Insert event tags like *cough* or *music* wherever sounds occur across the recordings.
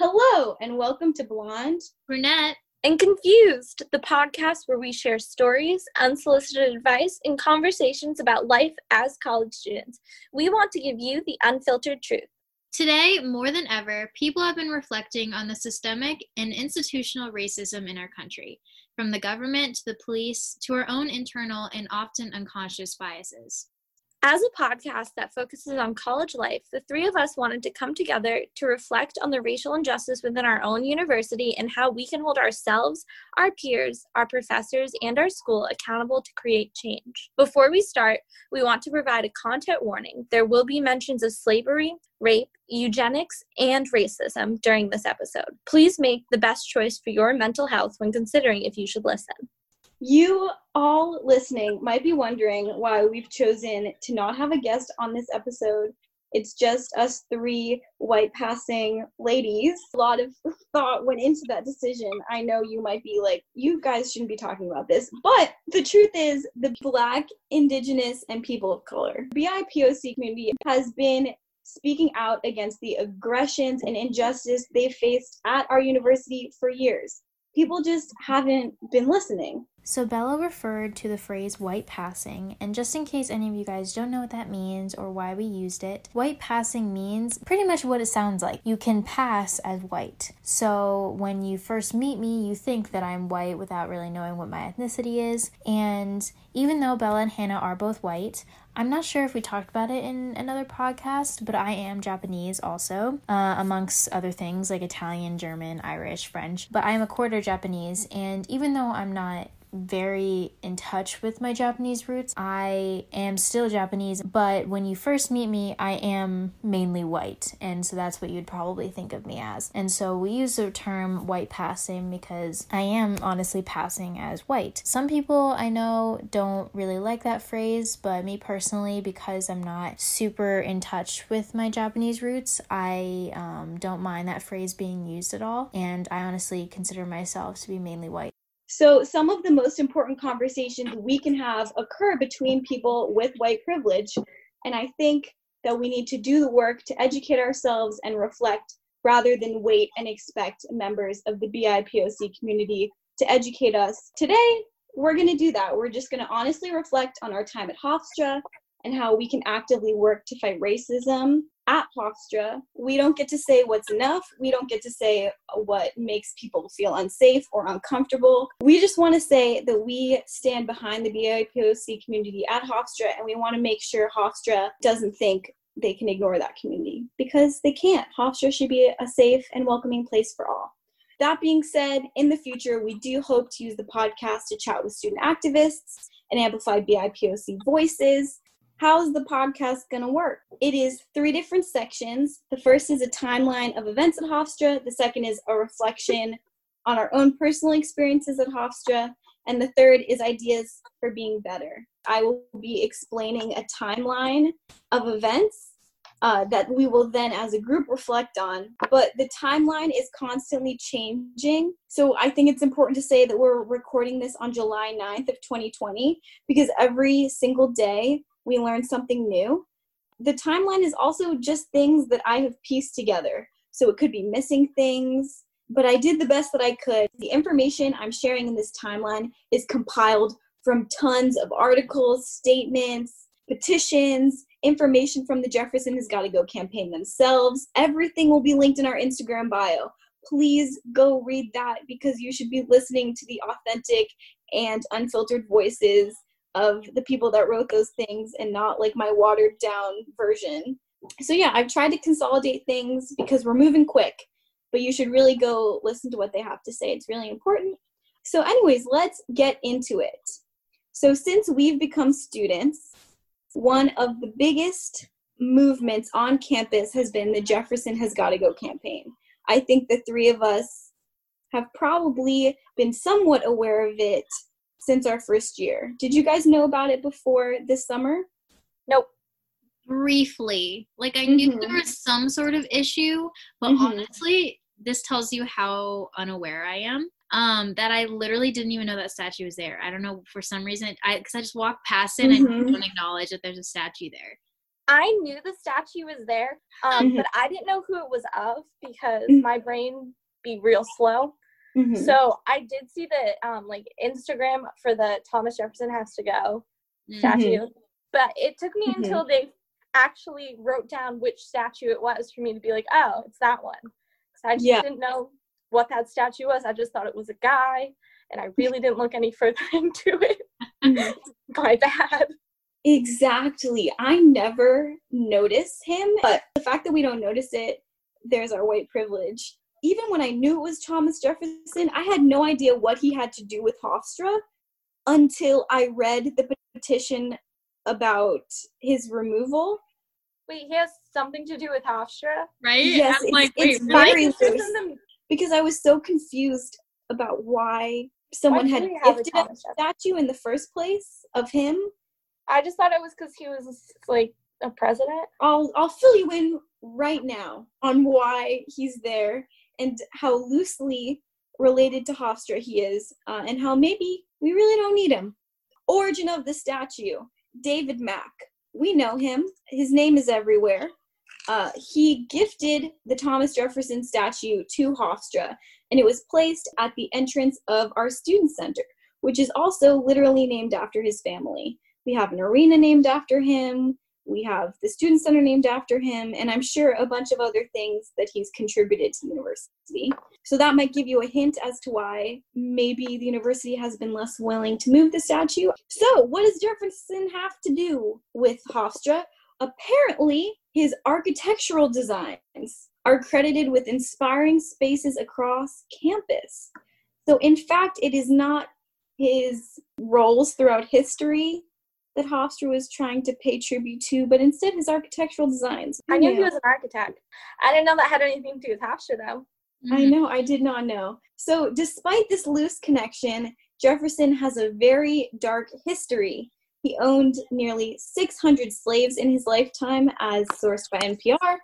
Hello, and welcome to Blonde, Brunette, and Confused, the podcast where we share stories, unsolicited advice, and conversations about life as college students. We want to give you the unfiltered truth. Today, more than ever, people have been reflecting on the systemic and institutional racism in our country, from the government to the police to our own internal and often unconscious biases. As a podcast that focuses on college life, the three of us wanted to come together to reflect on the racial injustice within our own university and how we can hold ourselves, our peers, our professors, and our school accountable to create change. Before we start, we want to provide a content warning. There will be mentions of slavery, rape, eugenics, and racism during this episode. Please make the best choice for your mental health when considering if you should listen. You all listening might be wondering why we've chosen to not have a guest on this episode. It's just us three white passing ladies. A lot of thought went into that decision. I know you might be like, you guys shouldn't be talking about this. But the truth is, the Black, Indigenous, and people of color BIPOC community has been speaking out against the aggressions and injustice they faced at our university for years. People just haven't been listening. So, Bella referred to the phrase white passing, and just in case any of you guys don't know what that means or why we used it, white passing means pretty much what it sounds like. You can pass as white. So, when you first meet me, you think that I'm white without really knowing what my ethnicity is. And even though Bella and Hannah are both white, I'm not sure if we talked about it in another podcast, but I am Japanese also, uh, amongst other things like Italian, German, Irish, French. But I am a quarter Japanese, and even though I'm not very in touch with my Japanese roots. I am still Japanese, but when you first meet me, I am mainly white, and so that's what you'd probably think of me as. And so we use the term white passing because I am honestly passing as white. Some people I know don't really like that phrase, but me personally, because I'm not super in touch with my Japanese roots, I um, don't mind that phrase being used at all, and I honestly consider myself to be mainly white. So, some of the most important conversations we can have occur between people with white privilege. And I think that we need to do the work to educate ourselves and reflect rather than wait and expect members of the BIPOC community to educate us. Today, we're going to do that. We're just going to honestly reflect on our time at Hofstra and how we can actively work to fight racism at Hofstra, we don't get to say what's enough. We don't get to say what makes people feel unsafe or uncomfortable. We just want to say that we stand behind the BIPOC community at Hofstra and we want to make sure Hofstra doesn't think they can ignore that community because they can't. Hofstra should be a safe and welcoming place for all. That being said, in the future, we do hope to use the podcast to chat with student activists and amplify BIPOC voices how's the podcast going to work? It is three different sections. The first is a timeline of events at Hofstra, the second is a reflection on our own personal experiences at Hofstra, and the third is ideas for being better. I will be explaining a timeline of events uh, that we will then as a group reflect on. But the timeline is constantly changing. So I think it's important to say that we're recording this on July 9th of 2020 because every single day we learn something new. The timeline is also just things that I have pieced together. So it could be missing things, but I did the best that I could. The information I'm sharing in this timeline is compiled from tons of articles, statements, petitions, information from the Jefferson Has Gotta Go campaign themselves. Everything will be linked in our Instagram bio. Please go read that because you should be listening to the authentic and unfiltered voices of the people that wrote those things and not like my watered down version. So yeah, I've tried to consolidate things because we're moving quick, but you should really go listen to what they have to say. It's really important. So anyways, let's get into it. So since we've become students, one of the biggest movements on campus has been the Jefferson Has Gotta Go campaign. I think the three of us have probably been somewhat aware of it since our first year. Did you guys know about it before this summer? Nope. Briefly. Like I knew mm-hmm. there was some sort of issue, but mm-hmm. honestly, this tells you how unaware I am. Um, that I literally didn't even know that statue was there. I don't know for some reason, I because I just walked past it mm-hmm. and I don't acknowledge that there's a statue there. I knew the statue was there, um, Mhm. but I didn't know who it was of because Mhm. my brain be real slow. Mhm. So I did see the um, like Instagram for the Thomas Jefferson has to go Mm. statue, but it took me Mhm. until they actually wrote down which statue it was for me to be like, oh, it's that one. 'Cause I just Yeah. didn't know what that statue was. I just thought it was a guy, and I really didn't look any further *laughs* into it. Mhm. *laughs* My bad. Exactly. I never notice him, but the fact that we don't notice it, there's our white privilege. Even when I knew it was Thomas Jefferson, I had no idea what he had to do with Hofstra until I read the petition about his removal. Wait, he has something to do with Hofstra? Right? Yes, it's- like, it's wait, Why very really? is loose. because I was so confused about why someone why had do we have a a statue in the first place of him. I just thought it was because he was like a president. I'll I'll fill you in right now on why he's there and how loosely related to Hofstra he is, uh, and how maybe we really don't need him. Origin of the statue: David Mack. We know him. His name is everywhere. Uh, he gifted the Thomas Jefferson statue to Hofstra, and it was placed at the entrance of our student center, which is also literally named after his family. We have an arena named after him. We have the student center named after him, and I'm sure a bunch of other things that he's contributed to the university. So that might give you a hint as to why maybe the university has been less willing to move the statue. So, what does Jefferson have to do with Hofstra? Apparently, his architectural designs are credited with inspiring spaces across campus. So, in fact, it is not his roles throughout history that Hofstra was trying to pay tribute to, but instead his architectural designs. I knew he was an architect. I didn't know that had anything to do with Hofstra though. I Mhm. know, I did not know. So, despite this loose connection, Jefferson has a very dark history. He owned nearly 600 slaves in his lifetime, as sourced by NPR,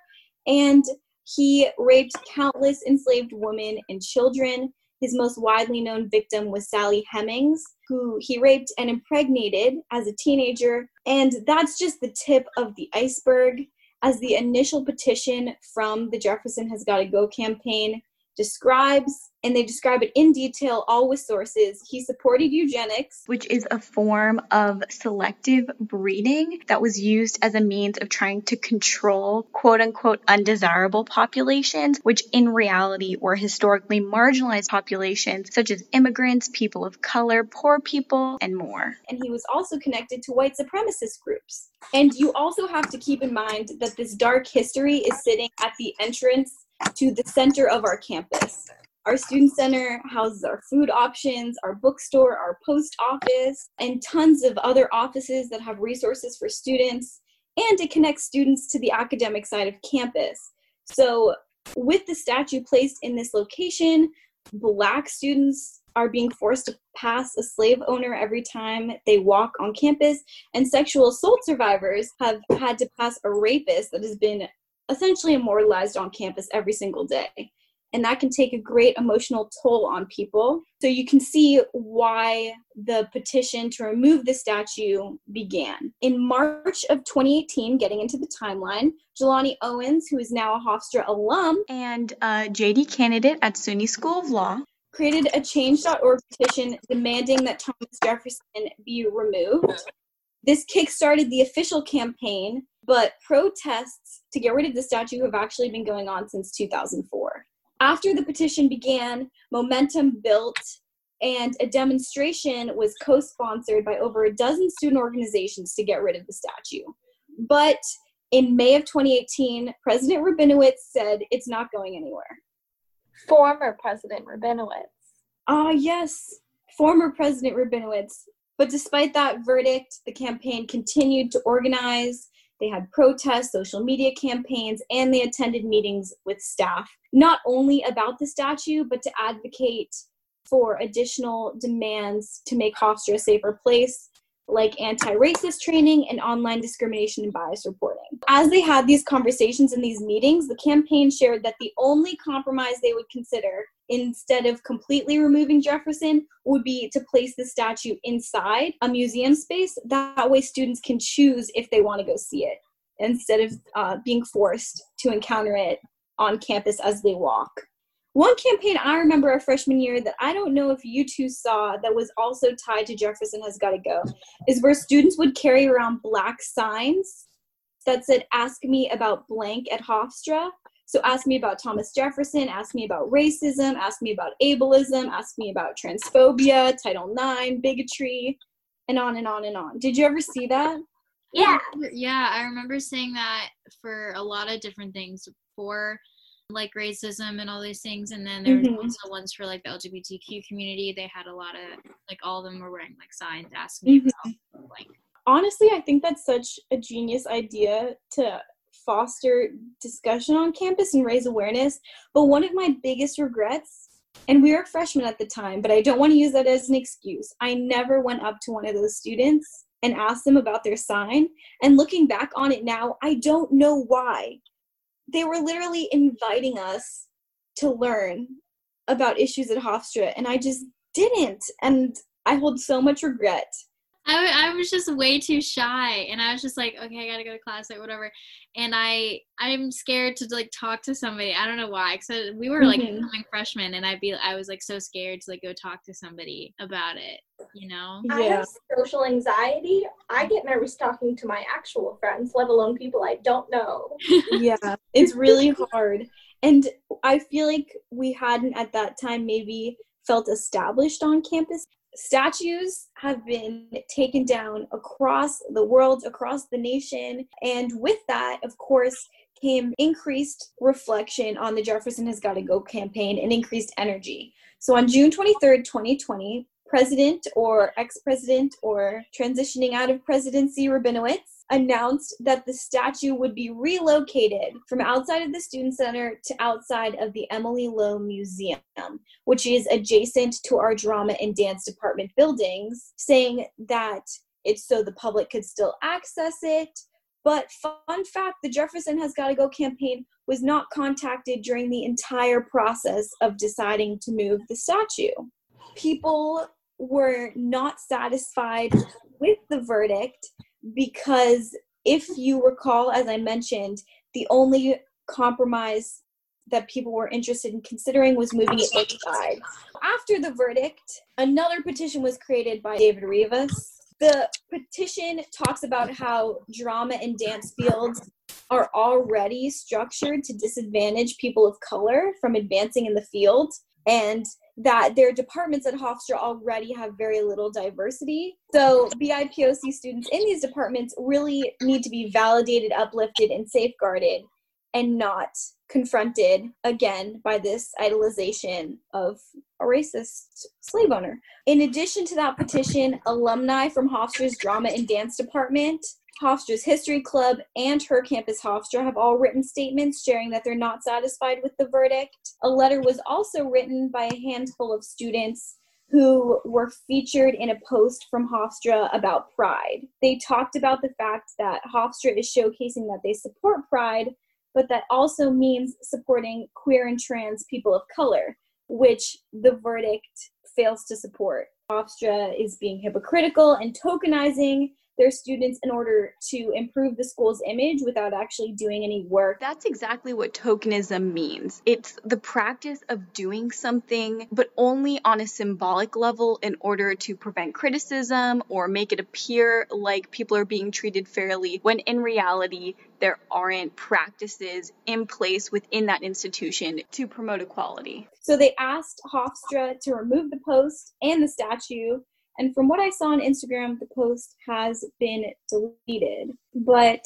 and he raped countless enslaved women and children. His most widely known victim was Sally Hemings, who he raped and impregnated as a teenager. And that's just the tip of the iceberg. As the initial petition from the Jefferson Has Gotta Go campaign describes, and they describe it in detail, all with sources. He supported eugenics, which is a form of selective breeding that was used as a means of trying to control quote unquote undesirable populations, which in reality were historically marginalized populations such as immigrants, people of color, poor people, and more. and he was also connected to white supremacist groups. And you also have to keep in mind that this dark history is sitting at the entrance to the center of our campus. Our student center houses our food options, our bookstore, our post office, and tons of other offices that have resources for students. And it connects students to the academic side of campus. So, with the statue placed in this location, black students are being forced to pass a slave owner every time they walk on campus, and sexual assault survivors have had to pass a rapist that has been essentially immortalized on campus every single day. And that can take a great emotional toll on people. So you can see why the petition to remove the statue began. In March of 2018, getting into the timeline, Jelani Owens, who is now a Hofstra alum, And uh, a JD candidate at SUNY School of Law created a change.org petition demanding that Thomas Jefferson be removed. This kickstarted the official campaign, but protests to get rid of the statue have actually been going on since 2004. After the petition began, momentum built, and a demonstration was co sponsored by over a dozen student organizations to get rid of the statue. But in May of 2018, President Rabinowitz said it's not going anywhere. Former President Rabinowitz. Ah, yes, former President Rabinowitz. But despite that verdict, the campaign continued to organize. They had protests, social media campaigns, and they attended meetings with staff, not only about the statue, but to advocate for additional demands to make Hofstra a safer place, like anti racist training and online discrimination and bias reporting. As they had these conversations in these meetings, the campaign shared that the only compromise they would consider instead of completely removing Jefferson would be to place the statue inside a museum space. That way, students can choose if they want to go see it. instead of uh, being forced to encounter it on campus as they walk. One campaign I remember our freshman year that I don't know if you two saw that was also tied to Jefferson Has Got to Go is where students would carry around black signs that said, Ask me about blank at Hofstra. So ask me about Thomas Jefferson, ask me about racism, ask me about ableism, ask me about transphobia, Title IX, bigotry, and on and on and on. Did you ever see that? Yeah. Yeah, I remember seeing that for a lot of different things for like racism and all these things and then there was Mhm. also ones for like the lgbtq community they had a lot of like all of them were wearing like signs asking Mhm. about like honestly, I think that's such a genius idea to foster discussion on campus and raise awareness. But one of my biggest regrets, and we were freshmen at the time, but I don't want to use that as an excuse. I never went up to one of those students and asked them about their sign. And looking back on it now, I don't know why. They were literally inviting us to learn about issues at Hofstra, and I just didn't. And I hold so much regret. I was just way too shy and i was just like okay i gotta go to class like whatever and i i'm scared to like talk to somebody i don't know why because we were like Mhm. incoming freshmen and i'd be i was like so scared to like go talk to somebody about it you know? I have social anxiety. I get nervous talking to my actual friends, let alone people I don't know. *laughs* yeah it's really hard. And i feel like we hadn't at that time maybe felt established on campus. Statues have been taken down across the world across the nation. And with that of course came increased reflection on the jefferson has got to go campaign and increased energy. So on june 23rd 2020 president or ex-president or transitioning out of presidency rabinowitz announced that the statue would be relocated from outside of the student center to outside of the emily lowe museum which is adjacent to our drama and dance department buildings saying that it's so the public could still access it. But fun fact the jefferson has got to go campaign was not contacted during the entire process of deciding to move the statue. People were not satisfied with the verdict because if you recall, as I mentioned, the only compromise that people were interested in considering was moving it inside. After the verdict, another petition was created by David Rivas. The petition talks about how drama and dance fields are already structured to disadvantage people of color from advancing in the field and that their departments at Hofstra already have very little diversity. So BIPOC students in these departments really need to be validated, uplifted, and safeguarded and not confronted again by this idolization of a racist slave owner. In addition to that petition, alumni from Hofstra's Drama and Dance Department, Hofstra's History Club, and her campus Hofstra have all written statements sharing that they're not satisfied with the verdict. A letter was also written by a handful of students who were featured in a post from Hofstra about Pride. They talked about the fact that Hofstra is showcasing that they support Pride, but that also means supporting queer and trans people of color, which the verdict fails to support. Hofstra is being hypocritical and tokenizing their students in order to improve the school's image without actually doing any work. That's exactly what tokenism means. It's the practice of doing something, but only on a symbolic level in order to prevent criticism or make it appear like people are being treated fairly, when in reality, there aren't practices in place within that institution to promote equality. So they asked Hofstra to remove the post and the statue. And from what I saw on Instagram, the post has been deleted, but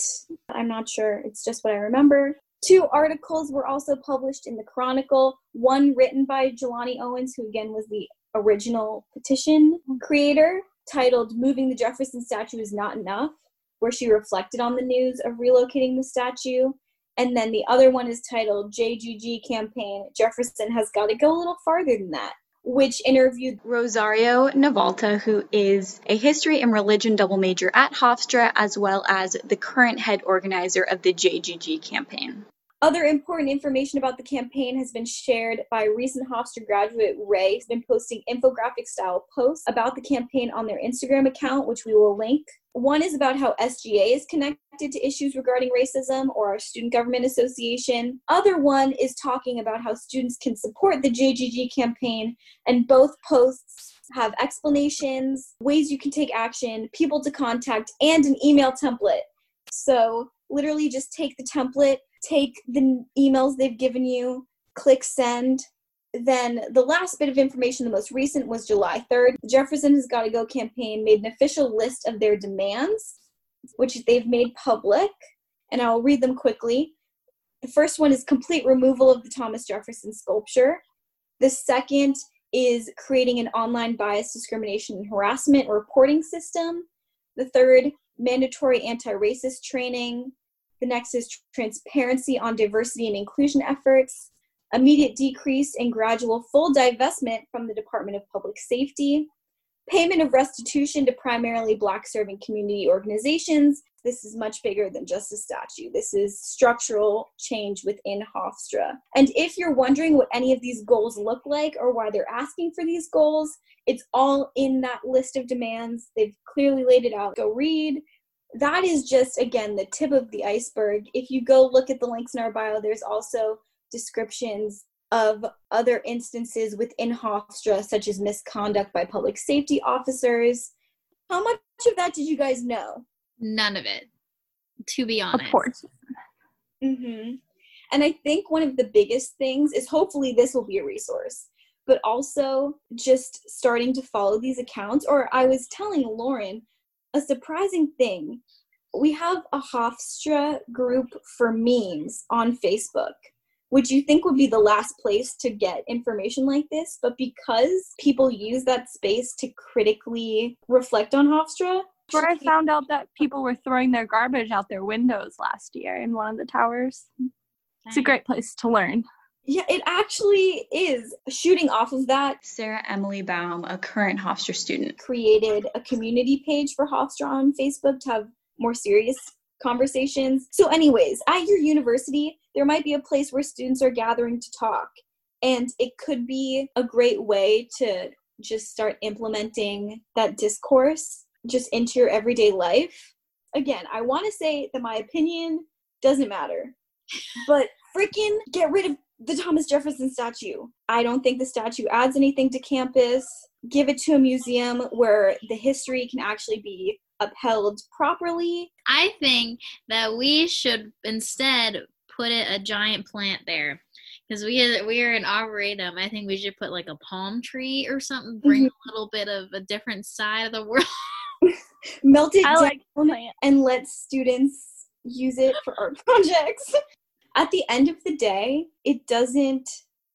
I'm not sure. It's just what I remember. Two articles were also published in the Chronicle, one written by Jelani Owens, who again was the original petition creator, titled Moving the Jefferson Statue is Not Enough, where she reflected on the news of relocating the statue. And then the other one is titled JGG Campaign Jefferson Has Got to Go a Little Farther Than That, which interviewed Rosario Navalta, who is a history and religion double major at Hofstra, as well as the current head organizer of the JGG campaign. Other important information about the campaign has been shared by recent Hofstra graduate Ray, who's been posting infographic style posts about the campaign on their Instagram account, which we will link. One is about how SGA is connected to issues regarding racism or our Student Government Association. Other one is talking about how students can support the JGG campaign, and both posts have explanations, ways you can take action, people to contact, and an email template. So, literally, just take the template, take the emails they've given you, click send. Then the last bit of information, the most recent, was July 3rd. Jefferson Has Gotta Go campaign made an official list of their demands, which they've made public, and I'll read them quickly. The first one is complete removal of the Thomas Jefferson sculpture. The second is creating an online bias discrimination and harassment reporting system. The third, mandatory anti racist training. The next is transparency on diversity and inclusion efforts, immediate decrease and gradual full divestment from the Department of Public Safety, payment of restitution to primarily Black serving community organizations. This is much bigger than just a statue. This is structural change within Hofstra. And if you're wondering what any of these goals look like or why they're asking for these goals, it's all in that list of demands. They've clearly laid it out. Go read that is just again the tip of the iceberg. If you go look at the links in our bio, there's also descriptions of other instances within Hofstra, such as misconduct by public safety officers. How much of that did you guys know? None of it, to be honest. Of course. Mm-hmm. And I think one of the biggest things is hopefully this will be a resource, but also just starting to follow these accounts. Or I was telling Lauren, a surprising thing. We have a Hofstra group for memes on Facebook, which you think would be the last place to get information like this. But because people use that space to critically reflect on Hofstra, where I found out that people were throwing their garbage out their windows last year in one of the towers. It's a great place to learn. Yeah, it actually is. Shooting off of that, Sarah Emily Baum, a current Hofstra student, created a community page for Hofstra on Facebook to have more serious conversations. So, anyways, at your university, there might be a place where students are gathering to talk. And it could be a great way to just start implementing that discourse just into your everyday life. Again, I want to say that my opinion doesn't matter, but freaking get rid of the Thomas Jefferson statue. I don't think the statue adds anything to campus. Give it to a museum where the history can actually be upheld properly. I think that we should instead put it a giant plant there. Because we are, we are in Arboretum. I think we should put like a palm tree or something, bring mm-hmm. a little bit of a different side of the world. *laughs* Melt it I down like and let students use it for art *laughs* projects at the end of the day, it doesn't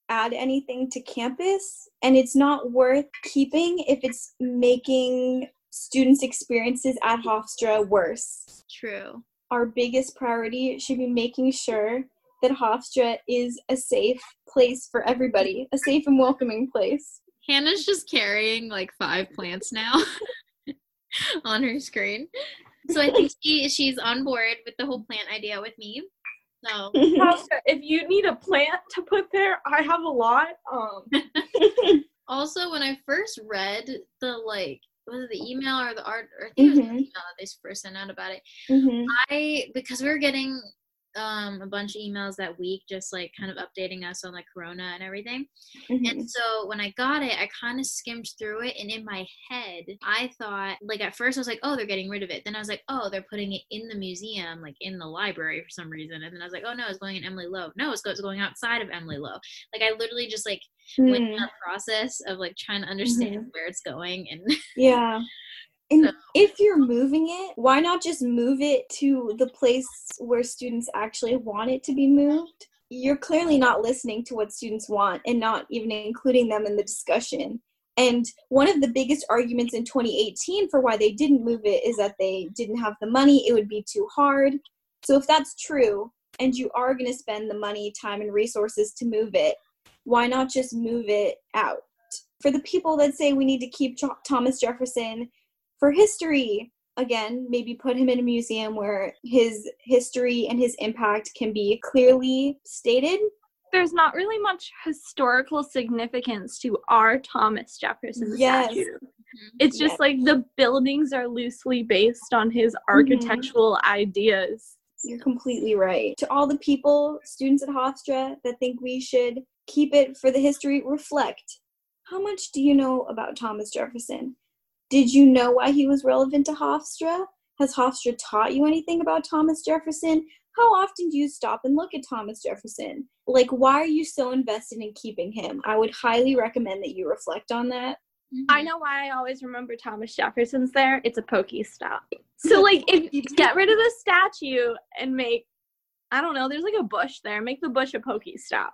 add anything to campus and it's not worth keeping if it's making students' experiences at Hofstra worse. True. Our biggest priority should be making sure that Hofstra is a safe place for everybody, a safe and welcoming place. Hannah's just carrying like five plants now *laughs* on her screen. So I think she she's on board with the whole plant idea with me. No. *laughs* if you need a plant to put there, I have a lot. Um. *laughs* also, when I first read the like was it the email or the art or I think mm-hmm. it was the mm-hmm. email that they first sent out about it. Mm-hmm. I because we were getting um, a bunch of emails that week, just like kind of updating us on like Corona and everything. Mm-hmm. And so when I got it, I kind of skimmed through it, and in my head, I thought like at first I was like, oh, they're getting rid of it. Then I was like, oh, they're putting it in the museum, like in the library for some reason. And then I was like, oh no, it's going in Emily Lowe. No, it's going outside of Emily Lowe. Like I literally just like mm. went through that process of like trying to understand mm-hmm. where it's going and yeah. And if you're moving it, why not just move it to the place where students actually want it to be moved? You're clearly not listening to what students want and not even including them in the discussion. And one of the biggest arguments in 2018 for why they didn't move it is that they didn't have the money, it would be too hard. So if that's true, and you are going to spend the money, time, and resources to move it, why not just move it out? For the people that say we need to keep Thomas Jefferson for history, again, maybe put him in a museum where his history and his impact can be clearly stated. There's not really much historical significance to our Thomas Jefferson Yes. statue. Mm-hmm. It's just Yes. like the buildings are loosely based on his mm-hmm. architectural ideas. You're completely right. To all the people, students at Hofstra, that think we should keep it for the history, reflect. How much do you know about Thomas Jefferson? Did you know why he was relevant to Hofstra? Has Hofstra taught you anything about Thomas Jefferson? How often do you stop and look at Thomas Jefferson? Like, why are you so invested in keeping him? I would highly recommend that you reflect on that. I know why I always remember Thomas Jefferson's there. It's a PokéStop. So *laughs* like if you get rid of the statue and make I don't know, there's like a bush there. Make the bush a PokéStop.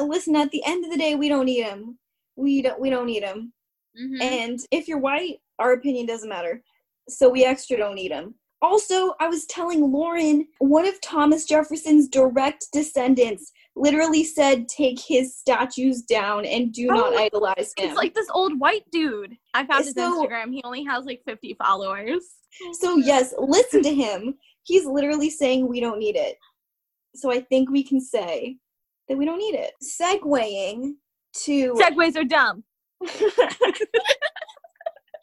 Listen, at the end of the day, we don't need him. We don't. We don't need him. Mhm. And if you're white, our opinion doesn't matter. So we extra don't need him. Also, I was telling Lauren, one of Thomas Jefferson's direct descendants literally said, take his statues down and do oh, not Oh, idolize him. It's like this old white dude. I found his So- Instagram. He only has like 50 followers. so, yes, listen to him. He's literally saying we don't need it. So I think we can say that we don't need it. Segwaying to Segways are dumb. *laughs*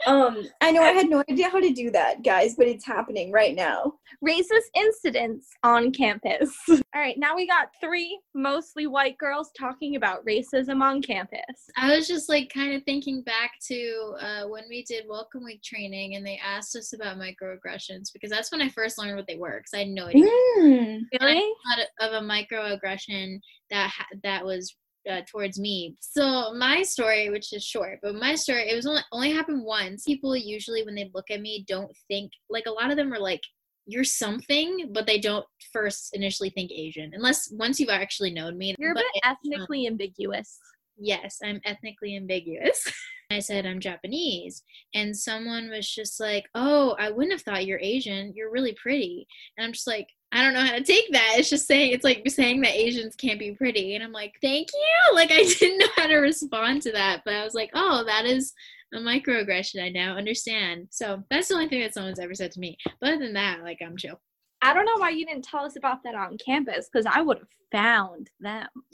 um I know I had no idea how to do that, guys, but it's happening right now. Racist incidents on campus. *laughs* All right, now we got three mostly white girls talking about racism on campus. I was just like kind of thinking back to uh, when we did Welcome Week training and they asked us about microaggressions because that's when I first learned what they were because I had no idea. Mm. Really? thought of a microaggression that ha- that was uh, towards me. So my story, which is short, but my story, it was only only happened once. People usually, when they look at me, don't think like a lot of them are like you're something, but they don't first initially think Asian, unless once you've actually known me. You're a But bit ethnically ambiguous. Yes, I'm ethnically ambiguous. *laughs* I said I'm Japanese, and someone was just like, "Oh, I wouldn't have thought you're Asian. You're really pretty." And I'm just like, I don't know how to take that. It's just saying it's like saying that Asians can't be pretty, and I'm like, "Thank you." *laughs* Like I *laughs* didn't know how to respond to that, but I was like, "Oh, that is." A microaggression, I now understand. So that's the only thing that someone's ever said to me. But other than that, like I'm chill. I don't know why you didn't tell us about that on campus because I would have found them. *laughs*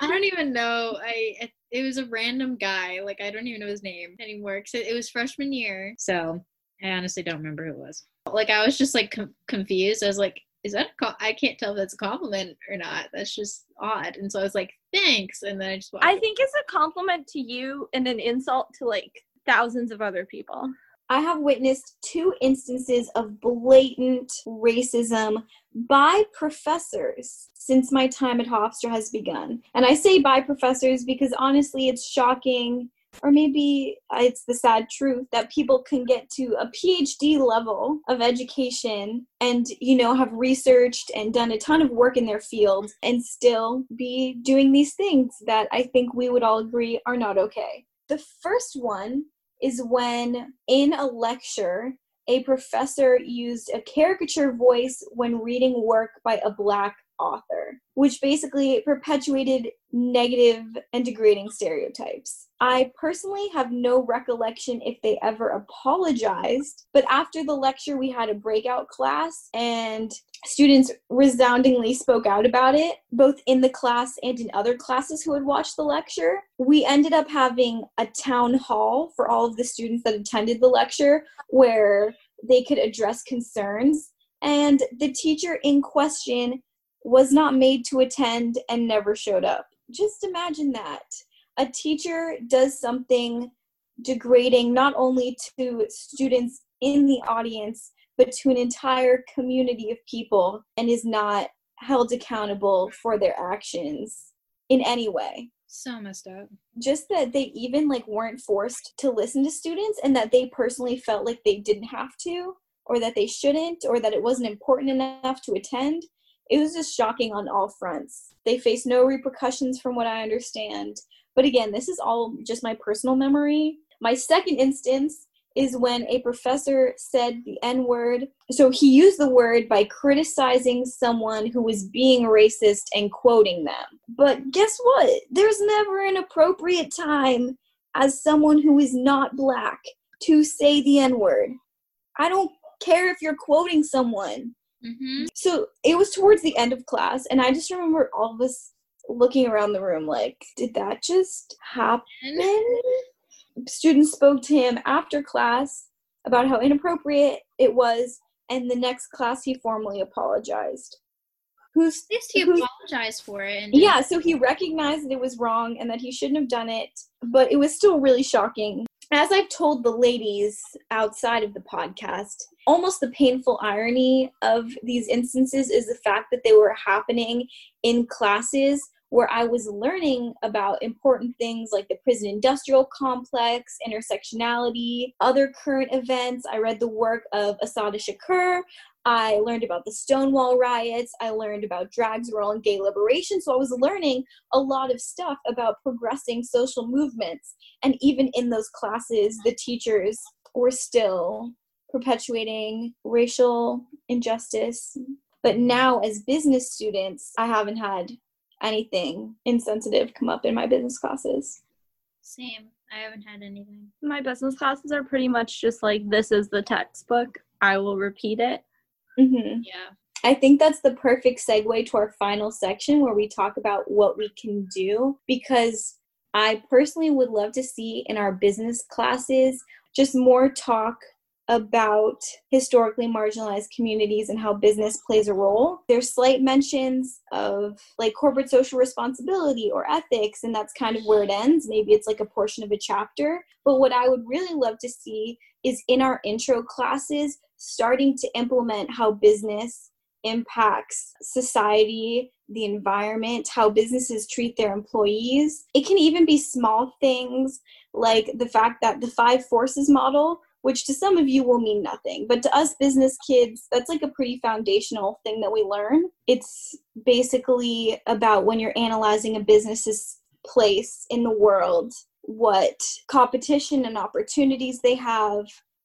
I don't even know. I it, it was a random guy. Like I don't even know his name anymore. Cause it, it was freshman year, so I honestly don't remember who it was. Like I was just like com- confused. I was like, "Is that a co- I can't tell if that's a compliment or not. That's just odd." And so I was like, "Thanks," and then I just. I think it's a compliment to you and an insult to like thousands of other people. I have witnessed two instances of blatant racism by professors since my time at Hofstra has begun. And I say by professors because honestly, it's shocking, or maybe it's the sad truth, that people can get to a PhD level of education and, you know, have researched and done a ton of work in their field and still be doing these things that I think we would all agree are not okay. The first one is when in a lecture a professor used a caricature voice when reading work by a black author, which basically perpetuated negative and degrading stereotypes. I personally have no recollection if they ever apologized, but after the lecture, we had a breakout class and students resoundingly spoke out about it, both in the class and in other classes who had watched the lecture. We ended up having a town hall for all of the students that attended the lecture where they could address concerns. And the teacher in question was not made to attend and never showed up. Just imagine that. A teacher does something degrading not only to students in the audience, but to an entire community of people and is not held accountable for their actions in any way so messed up. just that they even like weren't forced to listen to students and that they personally felt like they didn't have to or that they shouldn't or that it wasn't important enough to attend it was just shocking on all fronts they face no repercussions from what i understand but again this is all just my personal memory my second instance is when a professor said the N word. So he used the word by criticizing someone who was being racist and quoting them. But guess what? There's never an appropriate time as someone who is not black to say the N word. I don't care if you're quoting someone. Mm-hmm. So it was towards the end of class, and I just remember all of us looking around the room like, did that just happen? *laughs* Students spoke to him after class about how inappropriate it was, and the next class he formally apologized. Who's At least he who's- apologized for it. And yeah, so he recognized that it was wrong and that he shouldn't have done it, but it was still really shocking. As I've told the ladies outside of the podcast, almost the painful irony of these instances is the fact that they were happening in classes where I was learning about important things like the prison industrial complex, intersectionality, other current events. I read the work of Assata Shakur. I learned about the Stonewall riots. I learned about drag's role in gay liberation. So I was learning a lot of stuff about progressing social movements. And even in those classes, the teachers were still perpetuating racial injustice. But now, as business students, I haven't had anything insensitive come up in my business classes. Same. I haven't had anything. My business classes are pretty much just like this is the textbook. I will repeat it. hmm Yeah. I think that's the perfect segue to our final section where we talk about what we can do because I personally would love to see in our business classes just more talk about historically marginalized communities and how business plays a role. There's slight mentions of like corporate social responsibility or ethics, and that's kind of where it ends. Maybe it's like a portion of a chapter. But what I would really love to see is in our intro classes, starting to implement how business impacts society, the environment, how businesses treat their employees. It can even be small things like the fact that the five forces model, which to some of you will mean nothing, but to us business kids, that's like a pretty foundational thing that we learn. It's basically about when you're analyzing a business's place in the world, what competition and opportunities they have,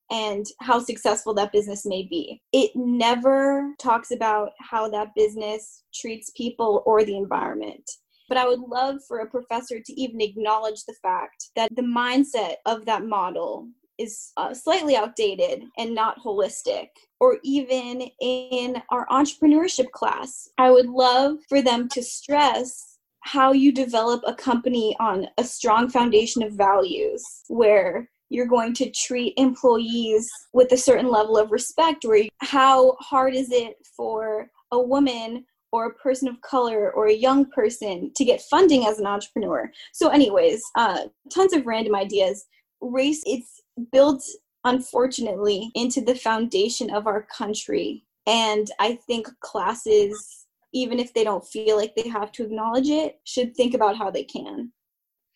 and how successful that business may be. It never talks about how that business treats people or the environment. But I would love for a professor to even acknowledge the fact that the mindset of that model is uh, slightly outdated and not holistic. Or even in our entrepreneurship class, I would love for them to stress how you develop a company on a strong foundation of values where you're going to treat employees with a certain level of respect or how hard is it for a woman or a person of color or a young person to get funding as an entrepreneur so anyways uh, tons of random ideas race it's built unfortunately into the foundation of our country and i think classes even if they don't feel like they have to acknowledge it should think about how they can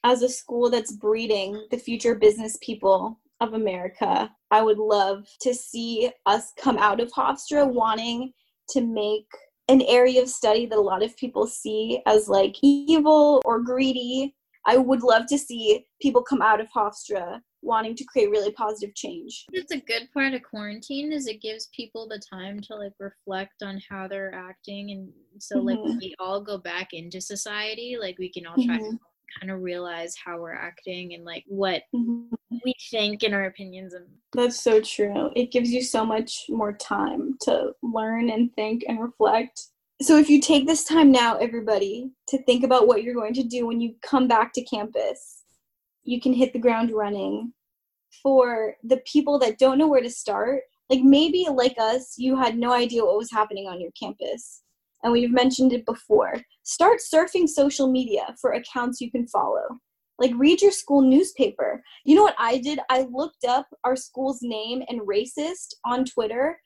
as a school that's breeding the future business people of America, I would love to see us come out of Hofstra wanting to make an area of study that a lot of people see as like evil or greedy. I would love to see people come out of Hofstra wanting to create really positive change. It's a good part of quarantine is it gives people the time to like reflect on how they're acting and so like when we all go back into society, like we can all try to Mhm. kind of realize how we're acting and like what Mhm. we think and our opinions and That's so true. It gives you so much more time to learn and think and reflect. So, if you take this time now, everybody, to think about what you're going to do when you come back to campus, you can hit the ground running. For the people that don't know where to start, like maybe like us, you had no idea what was happening on your campus. And we've mentioned it before. Start surfing social media for accounts you can follow. Like, read your school newspaper. You know what I did? I looked up our school's name and racist on Twitter,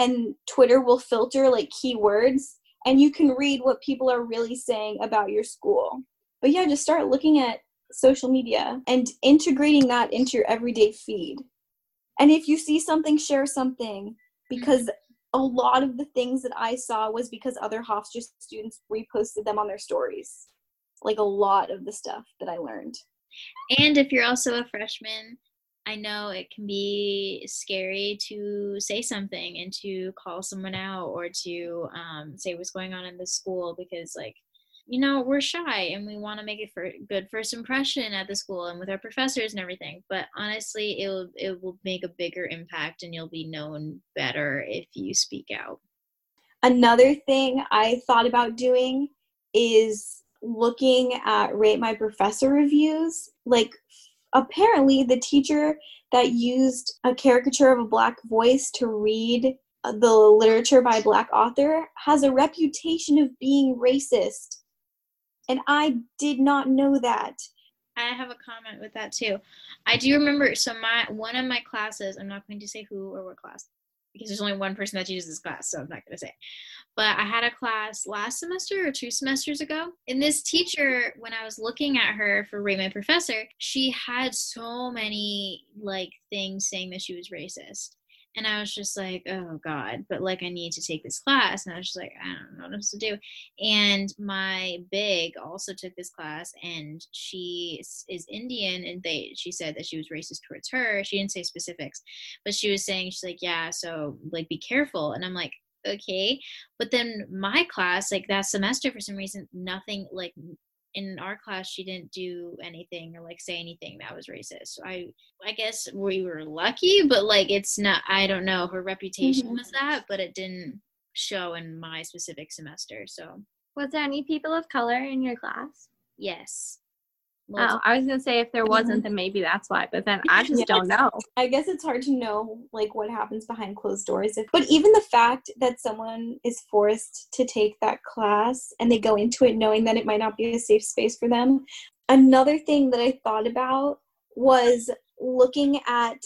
and Twitter will filter like keywords, and you can read what people are really saying about your school. But yeah, just start looking at social media and integrating that into your everyday feed. And if you see something, share something because a lot of the things that I saw was because other Hofstra students reposted them on their stories. Like a lot of the stuff that I learned. And if you're also a freshman, I know it can be scary to say something and to call someone out or to um, say what's going on in the school because, like, you know, we're shy and we want to make a for good first impression at the school and with our professors and everything. But honestly, it will it will make a bigger impact and you'll be known better if you speak out. Another thing I thought about doing is looking at rate my professor reviews. Like apparently the teacher that used a caricature of a black voice to read uh, the literature by a black author has a reputation of being racist and I did not know that. I have a comment with that too. I do remember so my one of my classes, I'm not going to say who or what class because there's only one person that teaches this class, so I'm not going to say. But I had a class last semester or two semesters ago. And this teacher, when I was looking at her for Rate My Professor, she had so many like things saying that she was racist and I was just like, oh God, but like I need to take this class. And I was just like, I don't know what else to do. And my big also took this class and she is Indian and they she said that she was racist towards her. She didn't say specifics, but she was saying she's like, Yeah, so like be careful. And I'm like, okay. But then my class, like that semester for some reason, nothing like in our class she didn't do anything or like say anything that was racist. So i i guess we were lucky but like it's not i don't know her reputation mm-hmm. was that but it didn't show in my specific semester so. Was there any people of color in your class? Yes Oh, I was gonna say if there wasn't, then maybe that's why. But then I just *laughs* yeah, don't know. I guess it's hard to know like what happens behind closed doors. If, but even the fact that someone is forced to take that class and they go into it knowing that it might not be a safe space for them. Another thing that I thought about was looking at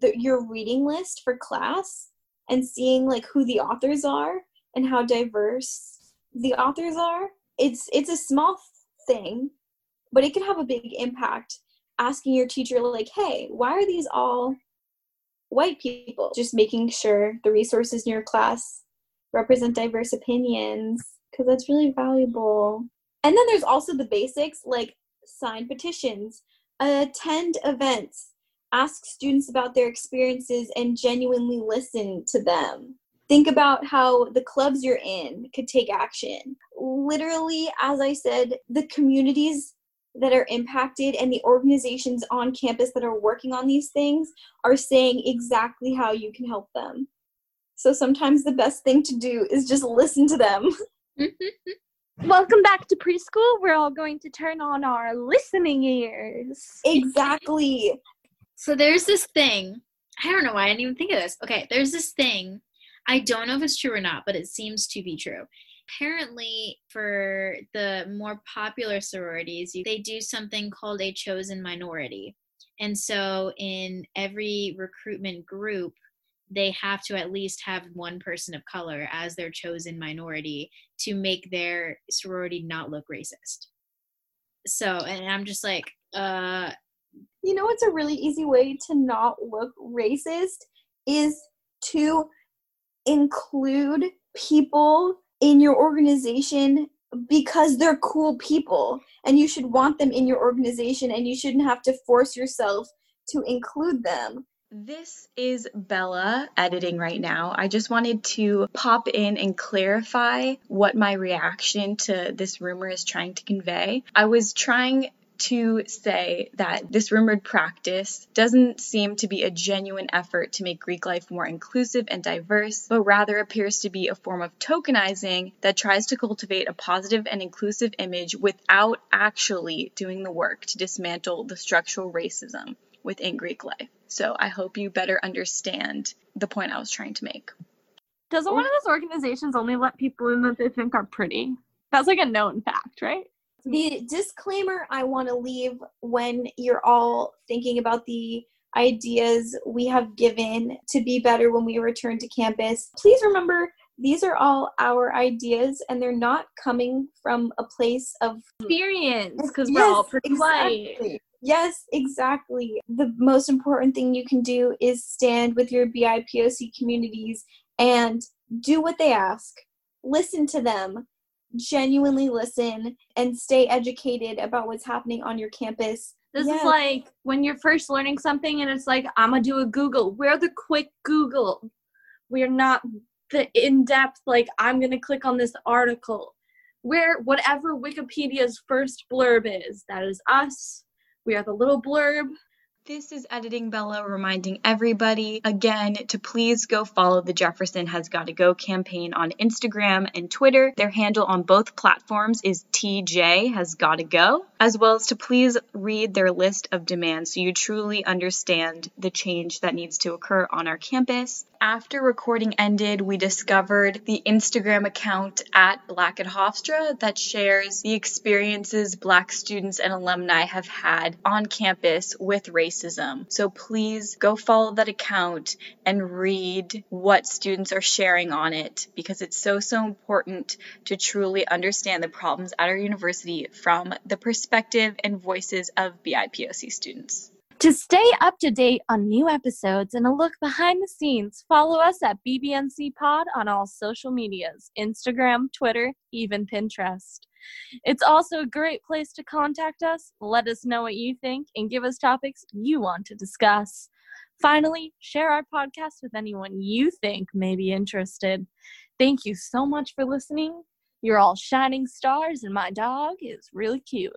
the, your reading list for class and seeing like who the authors are and how diverse the authors are. It's it's a small thing but it can have a big impact asking your teacher like hey why are these all white people? Just making sure the resources in your class represent diverse opinions because that's really valuable. And then there's also the basics like sign petitions attend events ask students about their experiences and genuinely listen to them. Think about how the clubs you're in could take action. Literally as i said the communities that are impacted and the organizations on campus that are working on these things are saying exactly how you can help them. So sometimes the best thing to do is just listen to them. *laughs* Mm-hmm. Welcome back to preschool. We're all going to turn on our listening ears. Exactly. So there's this thing. I don't know why I didn't even think of this. Okay, there's this thing. I don't know if it's true or not, but it seems to be true apparently for the more popular sororities they do something called a chosen minority. And so in every recruitment group they have to at least have one person of color as their chosen minority to make their sorority not look racist. So and i'm just like uh you know what's a really easy way to not look racist is to include people in your organization because they're cool people and you should want them in your organization and you shouldn't have to force yourself to include them. This is Bella editing right now. I just wanted to pop in and clarify what my reaction to this rumor is trying to convey. I was trying to say that this rumored practice doesn't seem to be a genuine effort to make Greek life more inclusive and diverse, but rather appears to be a form of tokenizing that tries to cultivate a positive and inclusive image without actually doing the work to dismantle the structural racism within Greek life. So I hope you better understand the point I was trying to make. Doesn't one of those organizations only let people in that they think are pretty? That's like a known fact, right? The disclaimer I want to leave when you're all thinking about the ideas we have given to be better when we return to campus. Please remember these are all our ideas and they're not coming from a place of experience because yes, we're all pretty exactly. Yes, exactly. The most important thing you can do is stand with your BIPOC communities and do what they ask. Listen to them genuinely listen and stay educated about what's happening on your campus. This yes. is like when you're first learning something and it's like, I'm gonna do a Google. We're the quick Google. We're not the in depth, like, I'm gonna click on this article. we're whatever Wikipedia's first blurb is. That is us. We are the little blurb. This is Editing Bella reminding everybody again to please go follow the Jefferson Has Gotta Go campaign on Instagram and Twitter. Their handle on both platforms is TJ Has Gotta Go, as well as to please read their list of demands so you truly understand the change that needs to occur on our campus. After recording ended, we discovered the Instagram account at Black at Hofstra that shares the experiences Black students and alumni have had on campus with racism. So please go follow that account and read what students are sharing on it because it's so, so important to truly understand the problems at our university from the perspective and voices of BIPOC students. To stay up to date on new episodes and a look behind the scenes, follow us at BBNC Pod on all social medias Instagram, Twitter, even Pinterest. It's also a great place to contact us, let us know what you think, and give us topics you want to discuss. Finally, share our podcast with anyone you think may be interested. Thank you so much for listening. You're all shining stars, and my dog is really cute.